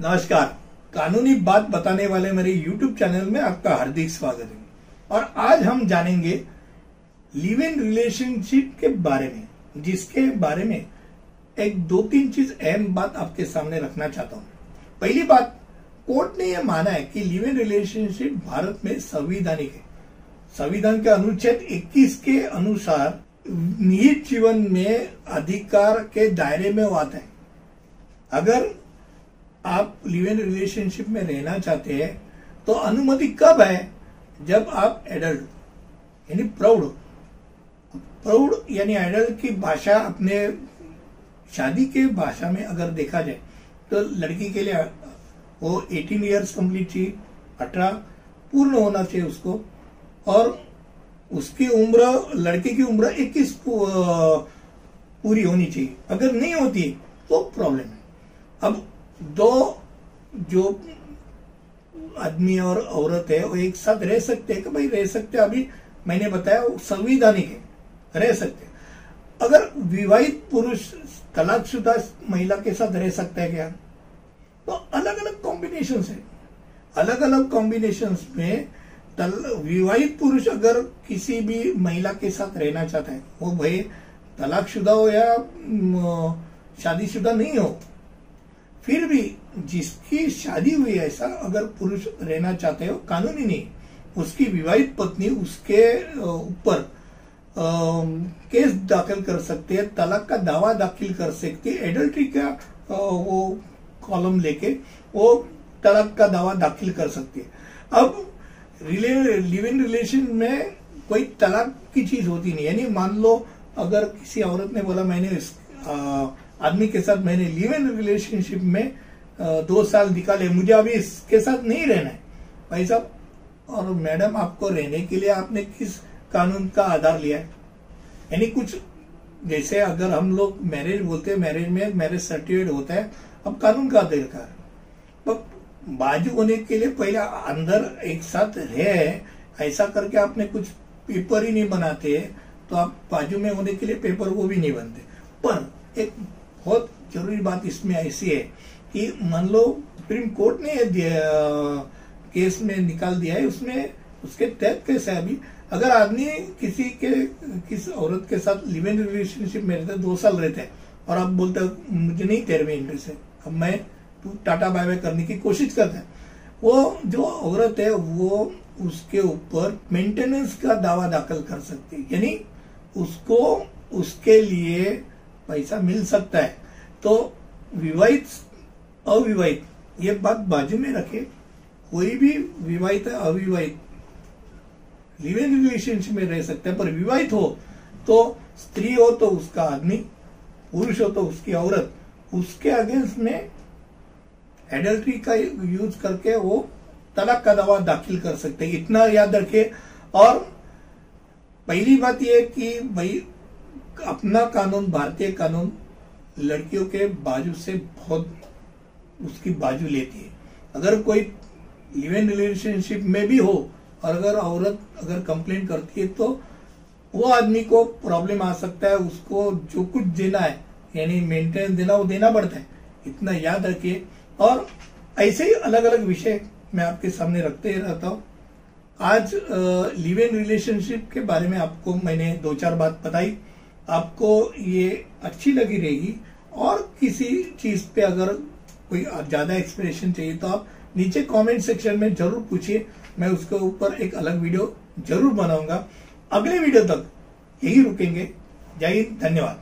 नमस्कार। कानूनी बात बताने वाले मेरे YouTube चैनल में आपका हार्दिक स्वागत है। और आज हम जानेंगे लिव इन रिलेशनशिप के बारे में, जिसके बारे में एक दो तीन चीज़ अहम बात आपके सामने रखना चाहता हूँ। पहली बात, कोर्ट ने यह माना है कि लिव इन रिलेशनशिप भारत में संविधानिक है। संविधान के अनुच्छेद 21 के अनुसार निहित जीवन में अधिकार के दायरे में आता है। अगर आप लिव इन रिलेशनशिप में रहना चाहते हैं तो अनुमति कब है? जब आप एडल्ट यानी प्रौढ़ प्रौढ़ यानी एडल्ट की भाषा अपने शादी के भाषा में अगर देखा जाए तो लड़की के लिए वो 18 इयर्स कंप्लीट चाहिए अठारह पूर्ण होना चाहिए उसको, और उसकी उम्र, लड़के की उम्र 21 पूरी होनी चाहिए। अगर नहीं होती तो प्रॉब्लम है। अब दो जो आदमी और औरत है, वो एक साथ रह सकते हैं कि भाई रह सकते अभी मैंने बताया, वो संविधानिक है रह सकते अगर विवाहित पुरुष तलाकशुदा महिला के साथ रह सकता है क्या? तो अलग अलग कॉम्बिनेशन है। अलग अलग कॉम्बिनेशन में विवाहित पुरुष अगर किसी भी महिला के साथ रहना चाहता है, वो भाई तलाकशुदा हो या शादीशुदा नहीं हो फिर भी जिसकी शादी हुई ऐसा अगर पुरुष रहना चाहते हो कानूनी नहीं उसकी विवाहित पत्नी उसके ऊपर केस दाखिल कर सकती है तलाक का दावा दाखिल कर सकती है एडल्ट्री का वो कॉलम लेके वो तलाक का दावा दाखिल कर सकती है। अब रिले लिव इन रिलेशन में कोई तलाक की चीज़ होती नहीं यानी मान लो अगर किसी औरत ने बोला मैंने इस आ, आदमी के साथ मैंने लिव इन रिलेशनशिप में दो साल निकाले। मुझे अभी इसके साथ नहीं रहना है। भाई साहब, और मैडम आपको रहने के लिए आपने किस कानून का आधार लिया है? यानी कुछ, जैसे अगर हम लोग मैरिज बोलते हैं मैरिज में मैरिज सर्टिफिकेट होता है, अब कानून का अधिकार तो बाजू होने के लिए पहले अंदर एक साथ रहे, ऐसा करके आपने कुछ पेपर ही नहीं बनाते तो आप बाजू में होने के लिए पेपर वो भी नहीं बनते। पर एक बहुत ज़रूरी बात इसमें ऐसी है कि मान लो सुप्रीम कोर्ट ने केस में निकाल दिया है, उसमें उसके तहत कैसे अभी? अगर आदमी किसी के, किस औरत के साथ लिव इन रिलेशनशिप में रहते दो साल रहते हैं, और आप बोलते मुझे नहीं तेरे में इंटरेस्ट है। अब मैं, तू टाटा बाय बाय करने की कोशिश करता है। वो जो औरत है, वो उसके ऊपर मेंटेनेंस का दावा दाखिल कर सकती है। यानी उसको, उसके लिए पैसा मिल सकता है। तो विवाहित, अविवाहित, ये बात बाजू में रखे। कोई भी विवाहित अविवाहित लिव इन रिलेशनशिप में रह सकता है, पर विवाहित हो तो स्त्री हो तो उसका आदमी, पुरुष हो तो उसकी औरत। उसके अगेंस्ट में एडल्ट्री का यूज़ करके वो तलाक का दवा दाखिल कर सकते हैं। इतना याद रखे। और पहली बात यह कि भाई अपना कानून, भारतीय कानून लड़कियों के बाजू से बहुत उसकी बाजू लेती है। अगर कोई लिव इन रिलेशनशिप में भी हो और अगर औरत अगर कंप्लेन करती है तो वो आदमी को प्रॉब्लम आ सकता है, उसको जो कुछ देना है, यानी मेंटेनेंस देना, वो देना पड़ता है। इतना याद रखिए। और ऐसे ही अलग अलग विषय मैं आपके सामने रखते ही रहता हूँ। आज लिव इन रिलेशनशिप के बारे में आपको मैंने दो चार बात बताई। आपको ये अच्छी लगी रहेगी। और किसी चीज़ पे अगर कोई ज़्यादा एक्सप्लेनेशन चाहिए तो आप नीचे कमेंट सेक्शन में ज़रूर पूछिए। मैं उसके ऊपर एक अलग वीडियो ज़रूर बनाऊँगा। अगले वीडियो तक यही रुकेंगे। जय हिंद, धन्यवाद।